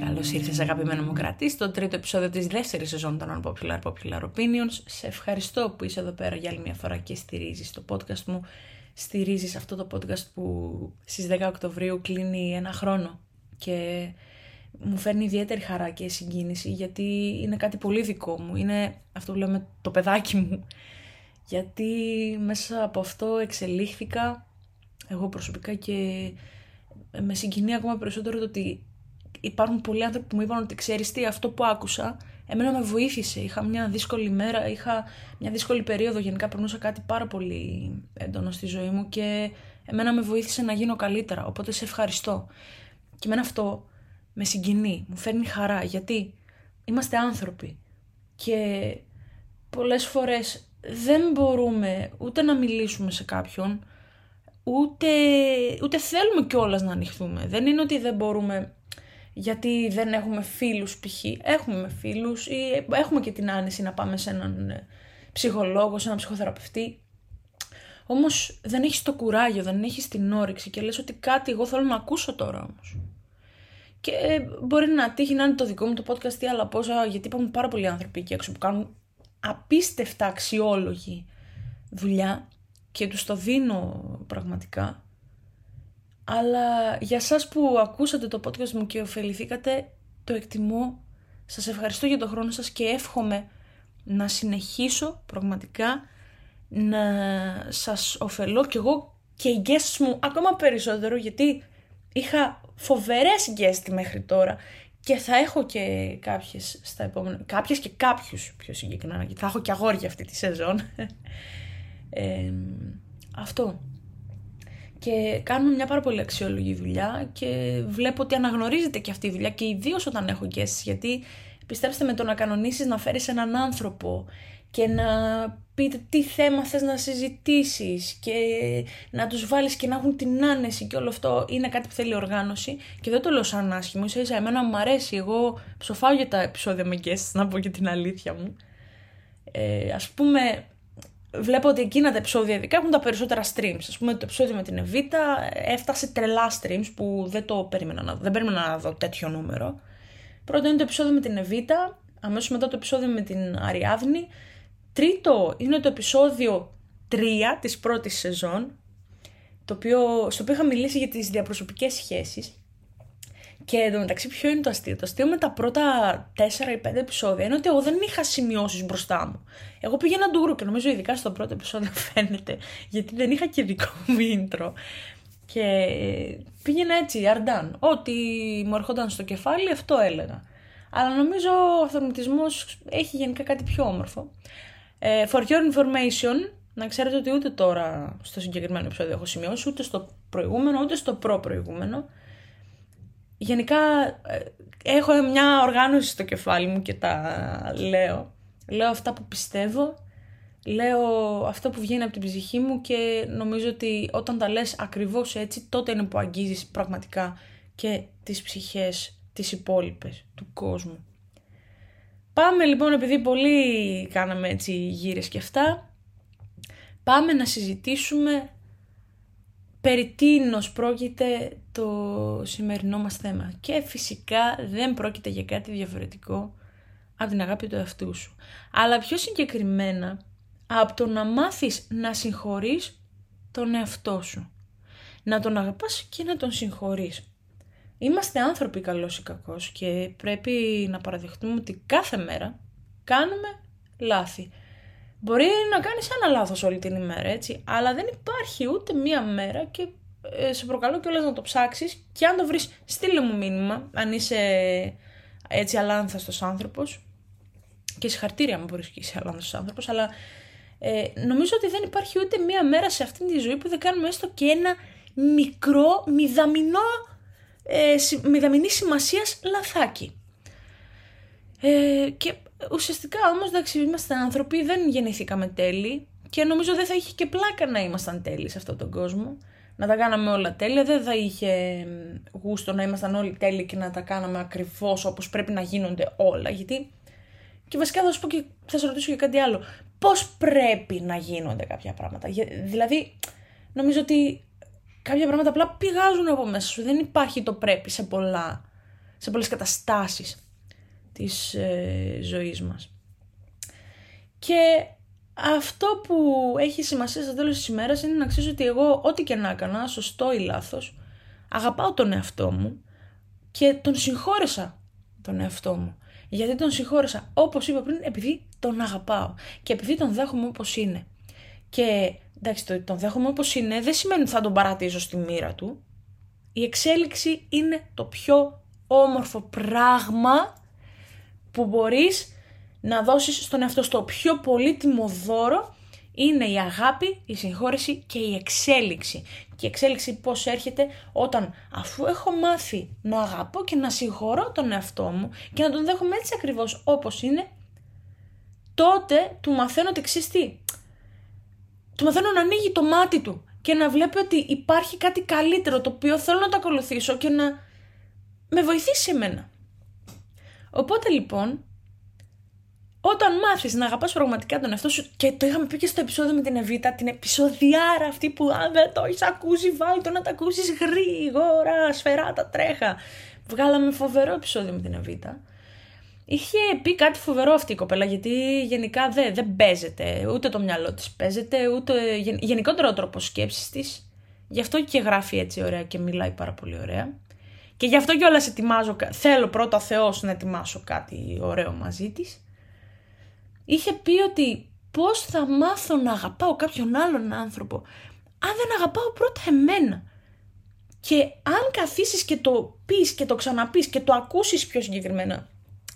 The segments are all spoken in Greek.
Καλώς ήρθες, αγαπημένο μου κρατή, στο τρίτο επεισόδιο της δεύτερης σεζόν των Unpopular Popular Opinions. Σε ευχαριστώ που είσαι εδώ πέρα για άλλη μια φορά και στηρίζεις το podcast μου. Στηρίζεις αυτό το podcast που στις 10 Οκτωβρίου κλείνει ένα χρόνο. Και μου φέρνει ιδιαίτερη χαρά και συγκίνηση γιατί είναι κάτι πολύ δικό μου. Είναι αυτό που λέμε το παιδάκι μου. Γιατί μέσα από αυτό εξελίχθηκα εγώ προσωπικά και με συγκινεί ακόμα περισσότερο το ότι υπάρχουν πολλοί άνθρωποι που μου είπαν ότι ξέρεις τι αυτό που άκουσα εμένα με βοήθησε. Είχα μια δύσκολη μέρα, είχα μια δύσκολη περίοδο γενικά περνούσα κάτι πάρα πολύ έντονο στη ζωή μου και εμένα με βοήθησε να γίνω καλύτερα. Οπότε σε ευχαριστώ. Και εμένα αυτό με συγκινεί, μου φέρνει χαρά γιατί είμαστε άνθρωποι και πολλές φορές δεν μπορούμε ούτε να μιλήσουμε σε κάποιον ούτε, ούτε θέλουμε κιόλας να ανοιχθούμε. Δεν είναι ότι δεν μπορούμε γιατί δεν έχουμε φίλους π.χ. Έχουμε φίλους ή έχουμε και την άνεση να πάμε σε έναν ε, ψυχολόγο, σε έναν ψυχοθεραπευτή. Όμως δεν έχεις το κουράγιο, δεν έχεις την όρεξη και λες ότι κάτι εγώ θέλω να ακούσω τώρα όμως. Και μπορεί να τύχει να είναι το δικό μου το podcast ή άλλα πόσα, γιατί υπάρχουν πάρα πολλοί άνθρωποι εκεί έξω που κάνουν απίστευτα αξιόλογη δουλειά και τους το δίνω πραγματικά. Αλλά για σας που ακούσατε το podcast μου και ωφεληθήκατε, το εκτιμώ. Σας ευχαριστώ για το χρόνο σας και εύχομαι να συνεχίσω πραγματικά να σας ωφελώ κι εγώ και οι guests μου ακόμα περισσότερο γιατί είχα φοβερές guests μέχρι τώρα και θα έχω και κάποιες στα επόμενα, κάποιες και κάποιους πιο συγκεκριμένα, γιατί θα έχω και αγόρια αυτή τη σεζόν. Ε, αυτό και κάνουμε μια πάρα πολύ αξιόλογη δουλειά και βλέπω ότι αναγνωρίζεται και αυτή η δουλειά και ιδίως όταν έχω guests γιατί πιστέψτε με το να κανονίσεις να φέρεις έναν άνθρωπο και να πείτε τι θέμα θες να συζητήσεις και να τους βάλεις και να έχουν την άνεση και όλο αυτό είναι κάτι που θέλει οργάνωση και δεν το λέω σαν άσχημο, ίσα ίσα εμένα μου αρέσει, εγώ ψοφάω για τα επεισόδια με guests να πω και την αλήθεια μου. Ε, ας πούμε βλέπω ότι εκείνα τα επεισόδια ειδικά έχουν τα περισσότερα streams. Α πούμε το επεισόδιο με την Εβίτα έφτασε τρελά streams που δεν το περίμενα να, δεν περίμενα να δω τέτοιο νούμερο. Πρώτο είναι το επεισόδιο με την Εβίτα, αμέσως μετά το επεισόδιο με την Αριάδνη. Τρίτο είναι το επεισόδιο 3 της πρώτης σεζόν, το οποίο, στο οποίο είχα μιλήσει για τις διαπροσωπικές σχέσεις και εντωμεταξύ, ποιο είναι το αστείο; Το αστείο με τα πρώτα 4 ή 5 επεισόδια είναι ότι εγώ δεν είχα σημειώσεις μπροστά μου. Εγώ πήγαινα ντούρου και νομίζω ειδικά στο πρώτο επεισόδιο φαίνεται, γιατί δεν είχα και δικό μου intro. Και πήγαινα έτσι, αρντάν. Ό,τι μου ερχόταν στο κεφάλι, αυτό έλεγα. Αλλά νομίζω ο αυτοματισμό έχει γενικά κάτι πιο όμορφο. Ε, for your information, να ξέρετε ότι ούτε τώρα στο συγκεκριμένο επεισόδιο έχω σημειώσει, ούτε στο προηγούμενο, ούτε στο προ-προηγούμενο γενικά ε, έχω μια οργάνωση στο κεφάλι μου και τα λέω. Λέω αυτά που πιστεύω, λέω αυτό που βγαίνει από την ψυχή μου και νομίζω ότι όταν τα λες ακριβώς έτσι τότε είναι που αγγίζεις πραγματικά και τις ψυχές τις υπόλοιπες του κόσμου. Πάμε λοιπόν επειδή πολύ κάναμε έτσι γύρες και αυτά, πάμε να συζητήσουμε περί τίνος πρόκειται το σημερινό μας θέμα. Και φυσικά δεν πρόκειται για κάτι διαφορετικό από την αγάπη του εαυτού σου. Αλλά πιο συγκεκριμένα από το να μάθεις να συγχωρείς τον εαυτό σου. Να τον αγαπάς και να τον συγχωρείς. Είμαστε άνθρωποι καλός ή κακός και πρέπει να παραδεχτούμε ότι κάθε μέρα κάνουμε λάθη. Μπορεί να κάνεις ένα λάθος όλη την ημέρα, έτσι, αλλά δεν υπάρχει ούτε μία μέρα και ε, σε προκαλώ κιόλας να το ψάξεις και αν το βρεις στείλε μου μήνυμα, αν είσαι έτσι αλάνθαστος άνθρωπος και συγχαρτήρια μου μπορείς και είσαι αλάνθαστος άνθρωπος, αλλά ε, νομίζω ότι δεν υπάρχει ούτε μία μέρα σε αυτήν τη ζωή που δεν κάνουμε έστω και ένα μικρό, μηδαμινό, ε, μηδαμινή σημασίας λαθάκι. Ε, και ουσιαστικά όμως, εντάξει, είμαστε άνθρωποι, δεν γεννηθήκαμε τέλειοι και νομίζω δεν θα είχε και πλάκα να ήμασταν τέλειοι σε αυτόν τον κόσμο. Να τα κάναμε όλα τέλεια, δεν θα είχε γούστο να ήμασταν όλοι τέλειοι και να τα κάναμε ακριβώς όπως πρέπει να γίνονται όλα, γιατί... Και βασικά θα σου πω και θα σε ρωτήσω και κάτι άλλο. Πώς πρέπει να γίνονται κάποια πράγματα; Δηλαδή, νομίζω ότι κάποια πράγματα απλά πηγάζουν από μέσα σου. Δεν υπάρχει το πρέπει σε, πολλά, σε πολλές καταστάσεις της ε, ζωής μας. Και αυτό που έχει σημασία στο τέλος της ημέρας είναι να ξέρεις ότι εγώ ό,τι και να έκανα, σωστό ή λάθος, αγαπάω τον εαυτό μου και τον συγχώρεσα τον εαυτό μου. Γιατί τον συγχώρεσα, όπως είπα πριν, επειδή τον αγαπάω και επειδή τον δέχομαι όπως είναι. Και εντάξει, το τον δέχομαι όπως είναι δεν σημαίνει ότι θα τον παρατήσω στη μοίρα του. Η εξέλιξη είναι το πιο όμορφο πράγμα που μπορείς να δώσεις στον εαυτό στο πιο πολύτιμο δώρο είναι η αγάπη, η συγχώρεση και η εξέλιξη. Και η εξέλιξη πώς έρχεται όταν αφού έχω μάθει να αγαπώ και να συγχωρώ τον εαυτό μου και να τον δέχομαι έτσι ακριβώς όπως είναι, τότε του μαθαίνω ότι τι. Του μαθαίνω να ανοίγει το μάτι του και να βλέπει ότι υπάρχει κάτι καλύτερο το οποίο θέλω να το ακολουθήσω και να με βοηθήσει εμένα. Οπότε λοιπόν όταν μάθεις να αγαπάς πραγματικά τον εαυτό σου και το είχαμε πει και στο επεισόδιο με την Εβίτα, την επεισοδιάρα αυτή που αν δεν το έχεις ακούσει βάλει το να τα ακούσεις γρήγορα, σφαιράτα τρέχα. Βγάλαμε φοβερό επεισόδιο με την Εβίτα. Είχε πει κάτι φοβερό αυτή η κοπέλα γιατί γενικά δεν, δεν παίζεται, ούτε το μυαλό της παίζεται, ούτε γενικότερο ο τρόπος σκέψης της. Γι' αυτό και γράφει έτσι ωραία και μιλάει πάρα πολύ ωραία. Και γι' αυτό κιόλας ετοιμάζω, θέλω πρώτα Θεός να ετοιμάσω κάτι ωραίο μαζί της είχε πει ότι πώς θα μάθω να αγαπάω κάποιον άλλον άνθρωπο αν δεν αγαπάω πρώτα εμένα. Και αν καθίσεις και το πεις και το ξαναπείς και το ακούσεις πιο συγκεκριμένα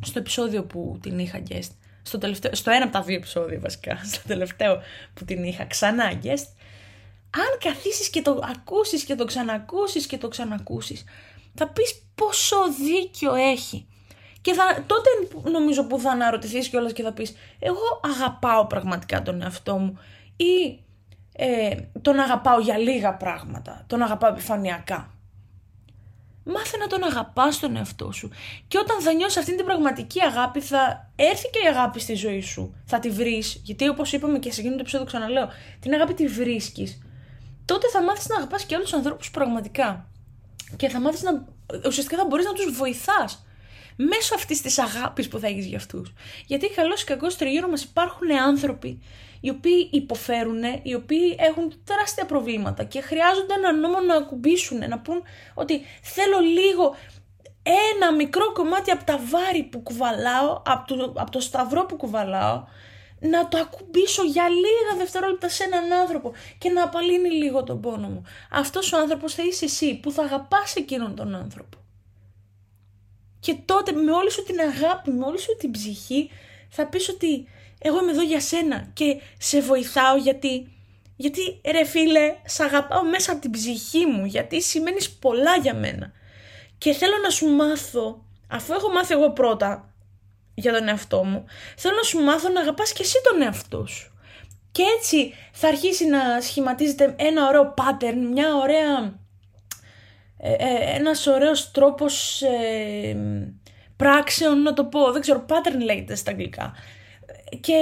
στο επεισόδιο που την είχα guest, στο, τελευταίο, στο ένα από τα δύο επεισόδια βασικά, στο τελευταίο που την είχα ξανά guest, αν καθίσεις και το ακούσεις και το ξανακούσεις και το ξανακούσεις, θα πεις πόσο δίκιο έχει. Και θα, τότε νομίζω που θα αναρωτηθείς κιόλας και θα πεις εγώ αγαπάω πραγματικά τον εαυτό μου ή ε, τον αγαπάω για λίγα πράγματα, τον αγαπάω επιφανειακά. Μάθε να τον αγαπάς τον εαυτό σου. Και όταν θα νιώσεις αυτή την πραγματική αγάπη θα έρθει και η αγάπη στη ζωή σου. Θα τη βρεις, γιατί όπως είπαμε και σε εκείνο το επεισόδιο ξαναλέω, την αγάπη τη βρίσκεις. Τότε θα μάθεις να αγαπάς και όλους τους ανθρώπους πραγματικά. Και θα μάθεις να, ουσιαστικά θα μπορείς να τους βοηθάς μέσω αυτής της αγάπης που θα έχεις για αυτούς. Γιατί καλό ή κακό τριγύρω μας υπάρχουν άνθρωποι οι οποίοι υποφέρουν, οι οποίοι έχουν τεράστια προβλήματα και χρειάζονται ένα νόμο να ακουμπήσουν, να πούν ότι θέλω λίγο ένα μικρό κομμάτι από τα βάρη που κουβαλάω, από το, από το σταυρό που κουβαλάω, να το ακουμπήσω για λίγα δευτερόλεπτα σε έναν άνθρωπο και να απαλύνει λίγο τον πόνο μου. Αυτός ο άνθρωπος θα είσαι εσύ που θα αγαπάς εκείνον τον άνθρωπο. Και τότε με όλη σου την αγάπη, με όλη σου την ψυχή θα πεις ότι εγώ είμαι εδώ για σένα και σε βοηθάω γιατί, γιατί ρε φίλε, σ' αγαπάω μέσα από την ψυχή μου γιατί σημαίνεις πολλά για μένα. Και θέλω να σου μάθω, αφού έχω μάθει εγώ πρώτα για τον εαυτό μου, θέλω να σου μάθω να αγαπάς και εσύ τον εαυτό σου. Και έτσι θα αρχίσει να σχηματίζεται ένα ωραίο pattern, μια ωραία ε, ε, ένας ωραίος τρόπος ε, πράξεων να το πω, δεν ξέρω, pattern λέγεται στα αγγλικά. Και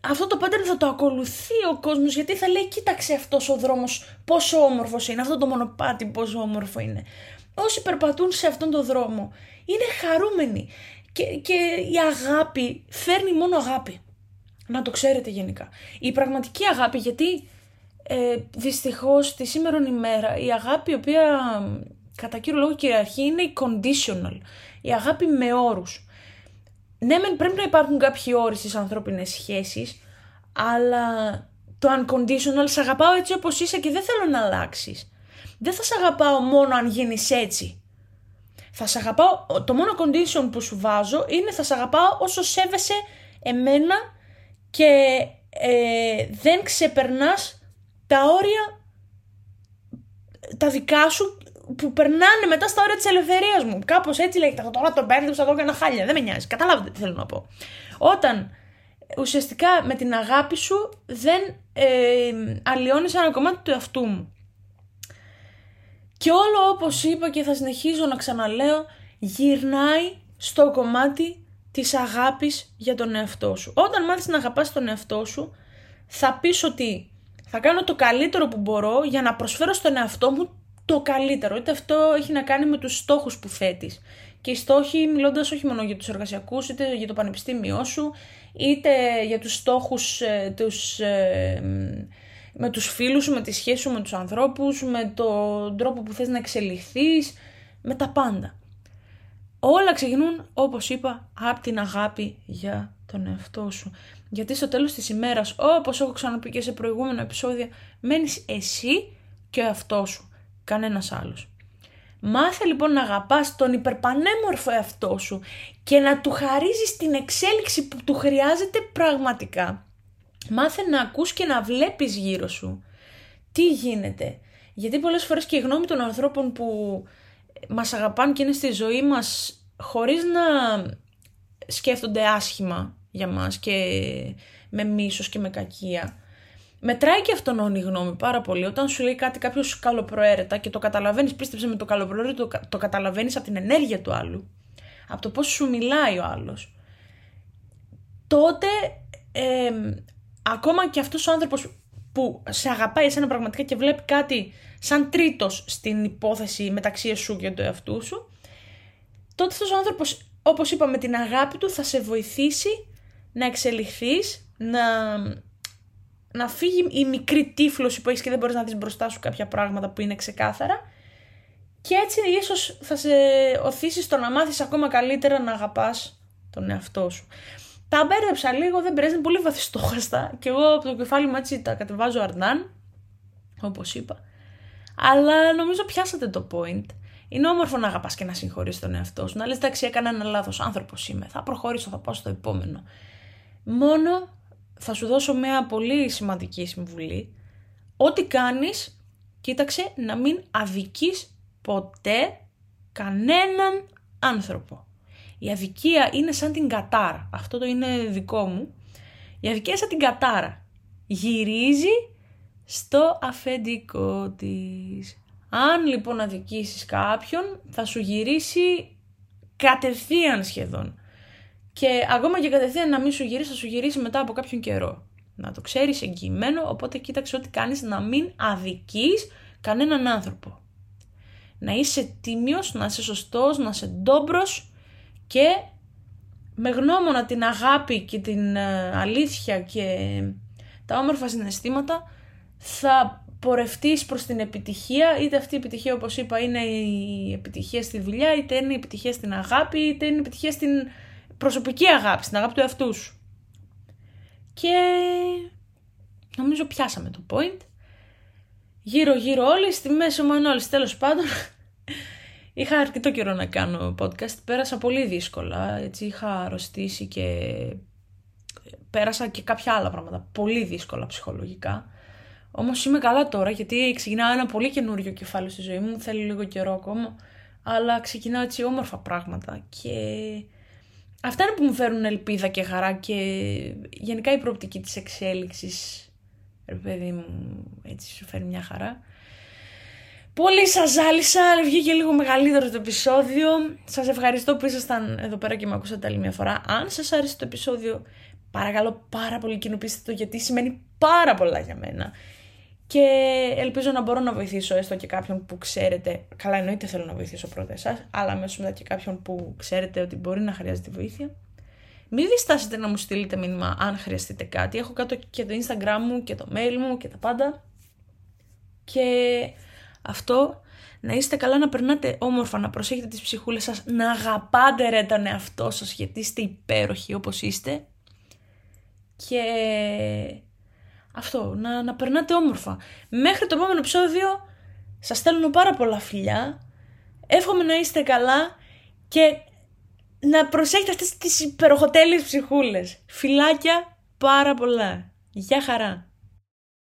αυτό το pattern θα το ακολουθεί ο κόσμος γιατί θα λέει κοίταξε αυτός ο δρόμος πόσο όμορφος είναι, αυτό το μονοπάτι πόσο όμορφο είναι. Όσοι περπατούν σε αυτόν τον δρόμο είναι χαρούμενοι και, και η αγάπη φέρνει μόνο αγάπη. Να το ξέρετε γενικά. Η πραγματική αγάπη γιατί ε, δυστυχώς τη σήμερα ημέρα η αγάπη η οποία κατά κύριο λόγο κυριαρχεί είναι η conditional, η αγάπη με όρους. Ναι, μεν πρέπει να υπάρχουν κάποιοι όροι στις ανθρώπινες σχέσεις, αλλά το unconditional σε αγαπάω έτσι όπως είσαι και δεν θέλω να αλλάξεις. Δεν θα σε αγαπάω μόνο αν γίνεις έτσι. Θα σε αγαπάω, το μόνο condition που σου βάζω είναι θα σε αγαπάω όσο σέβεσαι εμένα και ε, δεν ξεπερνάς τα όρια τα δικά σου που περνάνε μετά στα όρια της ελευθερίας μου. Κάπως έτσι λέγεται. Τώρα το μπέρδεψα εδώ για ένα χάλια. Δεν με νοιάζει. Καταλάβετε τι θέλω να πω. Όταν ουσιαστικά με την αγάπη σου δεν ε, αλλοιώνεις ένα κομμάτι του εαυτού μου. Και όλο όπως είπα και θα συνεχίζω να ξαναλέω, γυρνάει στο κομμάτι της αγάπης για τον εαυτό σου. Όταν μάθεις να αγαπάς τον εαυτό σου, θα πεις ότι θα κάνω το καλύτερο που μπορώ για να προσφέρω στον εαυτό μου το καλύτερο. Είτε αυτό έχει να κάνει με τους στόχους που θέτεις. Και οι στόχοι, μιλώντας όχι μόνο για τους εργασιακούς, είτε για το πανεπιστήμιό σου, είτε για τους στόχους ε, τους, ε, με τους φίλους σου, με τη σχέση σου με τους ανθρώπους, με τον τρόπο που θες να εξελιχθείς, με τα πάντα. Όλα ξεκινούν, όπως είπα, από την αγάπη για τον εαυτό σου. Γιατί στο τέλος της ημέρας, όπως έχω ξαναπεί και σε προηγούμενο επεισόδιο, μένεις εσύ και ο εαυτός σου, κανένας άλλος. Μάθε λοιπόν να αγαπάς τον υπερπανέμορφο εαυτό σου και να του χαρίζεις την εξέλιξη που του χρειάζεται πραγματικά. Μάθε να ακούς και να βλέπεις γύρω σου τι γίνεται; Γιατί πολλές φορές και η γνώμη των ανθρώπων που μας αγαπάνε και είναι στη ζωή μας χωρίς να σκέφτονται άσχημα για μας και με μίσος και με κακία Μετράει και αυτόν η γνώμη πάρα πολύ. Όταν σου λέει κάτι κάποιος καλοπροαίρετα και το καταλαβαίνεις, πίστεψε με το καλοπροαίρετο, το, το καταλαβαίνεις από την ενέργεια του άλλου, από το πώς σου μιλάει ο άλλος. Τότε ε, ακόμα και αυτός ο άνθρωπος που σε αγαπάει εσένα πραγματικά και βλέπει κάτι σαν τρίτος στην υπόθεση μεταξύ σου και του εαυτού σου, τότε αυτός ο άνθρωπος, όπως είπα, με την αγάπη του θα σε βοηθήσει να εξελιχθείς, να να φύγει η μικρή τύφλωση που έχεις και δεν μπορείς να δεις μπροστά σου κάποια πράγματα που είναι ξεκάθαρα. Και έτσι ίσω θα σε οθήσεις στο να μάθεις ακόμα καλύτερα να αγαπάς τον εαυτό σου. Τα μπέρδεψα λίγο, δεν πειράζει, είναι πολύ βαθιστόχαστα. Και εγώ από το κεφάλι μου έτσι τα κατεβάζω αρνάν, όπως είπα. Αλλά νομίζω πιάσατε το point. Είναι όμορφο να αγαπάς και να συγχωρείς τον εαυτό σου. Να λες, εντάξει, έκανα ένα λάθος. Άνθρωπος είμαι. Θα προχωρήσω, θα πάω στο επόμενο. Μόνο θα σου δώσω μια πολύ σημαντική συμβουλή. Ό,τι κάνεις, κοίταξε να μην αδικείς ποτέ κανέναν άνθρωπο. Η αδικία είναι σαν την κατάρα. Αυτό το είναι δικό μου. Η αδικία είναι σαν την κατάρα. Γυρίζει στο αφεντικό της. Αν λοιπόν αδικήσεις κάποιον, θα σου γυρίσει κατευθείαν σχεδόν. Και ακόμα και κατευθείαν να μην σου γυρίσει, θα σου γυρίσει μετά από κάποιον καιρό. Να το ξέρεις εγγυημένο, οπότε κοίταξε ό,τι κάνεις να μην αδικείς κανέναν άνθρωπο. Να είσαι τίμιος, να είσαι σωστός, να είσαι ντόμπρος και με γνώμονα την αγάπη και την ε, αλήθεια και τα όμορφα συναισθήματα θα πορευτείς προς την επιτυχία, είτε αυτή η επιτυχία όπως είπα είναι η επιτυχία στη δουλειά, είτε είναι η επιτυχία στην αγάπη, είτε είναι η επιτυχία στην προσωπική αγάπη, στην αγάπη του εαυτού σου. Και νομίζω πιάσαμε το point. Γύρω γύρω όλοι, στη μέση μου όλοι, τέλος πάντων. Είχα αρκετό καιρό να κάνω podcast, πέρασα πολύ δύσκολα, έτσι. Είχα αρρωστήσει και πέρασα και κάποια άλλα πράγματα, πολύ δύσκολα ψυχολογικά. Όμως είμαι καλά τώρα γιατί ξεκινάω ένα πολύ καινούριο κεφάλαιο στη ζωή μου, θέλει λίγο καιρό ακόμα, αλλά ξεκινάω έτσι όμορφα πράγματα. Και Αυτά είναι που μου φέρουν ελπίδα και χαρά και γενικά η προοπτική της εξέλιξης, ρε παιδί μου, έτσι σου φέρνει μια χαρά. Πολύ σας ζάλισα, βγήκε λίγο μεγαλύτερο το επεισόδιο. Σας ευχαριστώ που ήσασταν εδώ πέρα και με ακούσατε άλλη μια φορά. Αν σας άρεσε το επεισόδιο, παρακαλώ πάρα πολύ κοινοποιήστε το γιατί σημαίνει πάρα πολλά για μένα και ελπίζω να μπορώ να βοηθήσω έστω και κάποιον που ξέρετε, καλά εννοείται θέλω να βοηθήσω πρώτα εσάς, αλλά αμέσως μετά και κάποιον που ξέρετε ότι μπορεί να χρειάζεται βοήθεια. Μην διστάσετε να μου στείλετε μήνυμα αν χρειαστείτε κάτι. Έχω κάτω και το Instagram μου και το mail μου και τα πάντα. Και αυτό να είστε καλά, να περνάτε όμορφα, να προσέχετε τις ψυχούλες σας, να αγαπάτε ρε τον εαυτό σας γιατί είστε υπέροχοι όπως είστε. Και αυτό, να, να περνάτε όμορφα. Μέχρι το επόμενο επεισόδιο σας στέλνω πάρα πολλά φιλιά. Εύχομαι να είστε καλά και να προσέχετε αυτές τις υπεροχοτέλειες ψυχούλες. Φιλάκια πάρα πολλά. Γεια χαρά.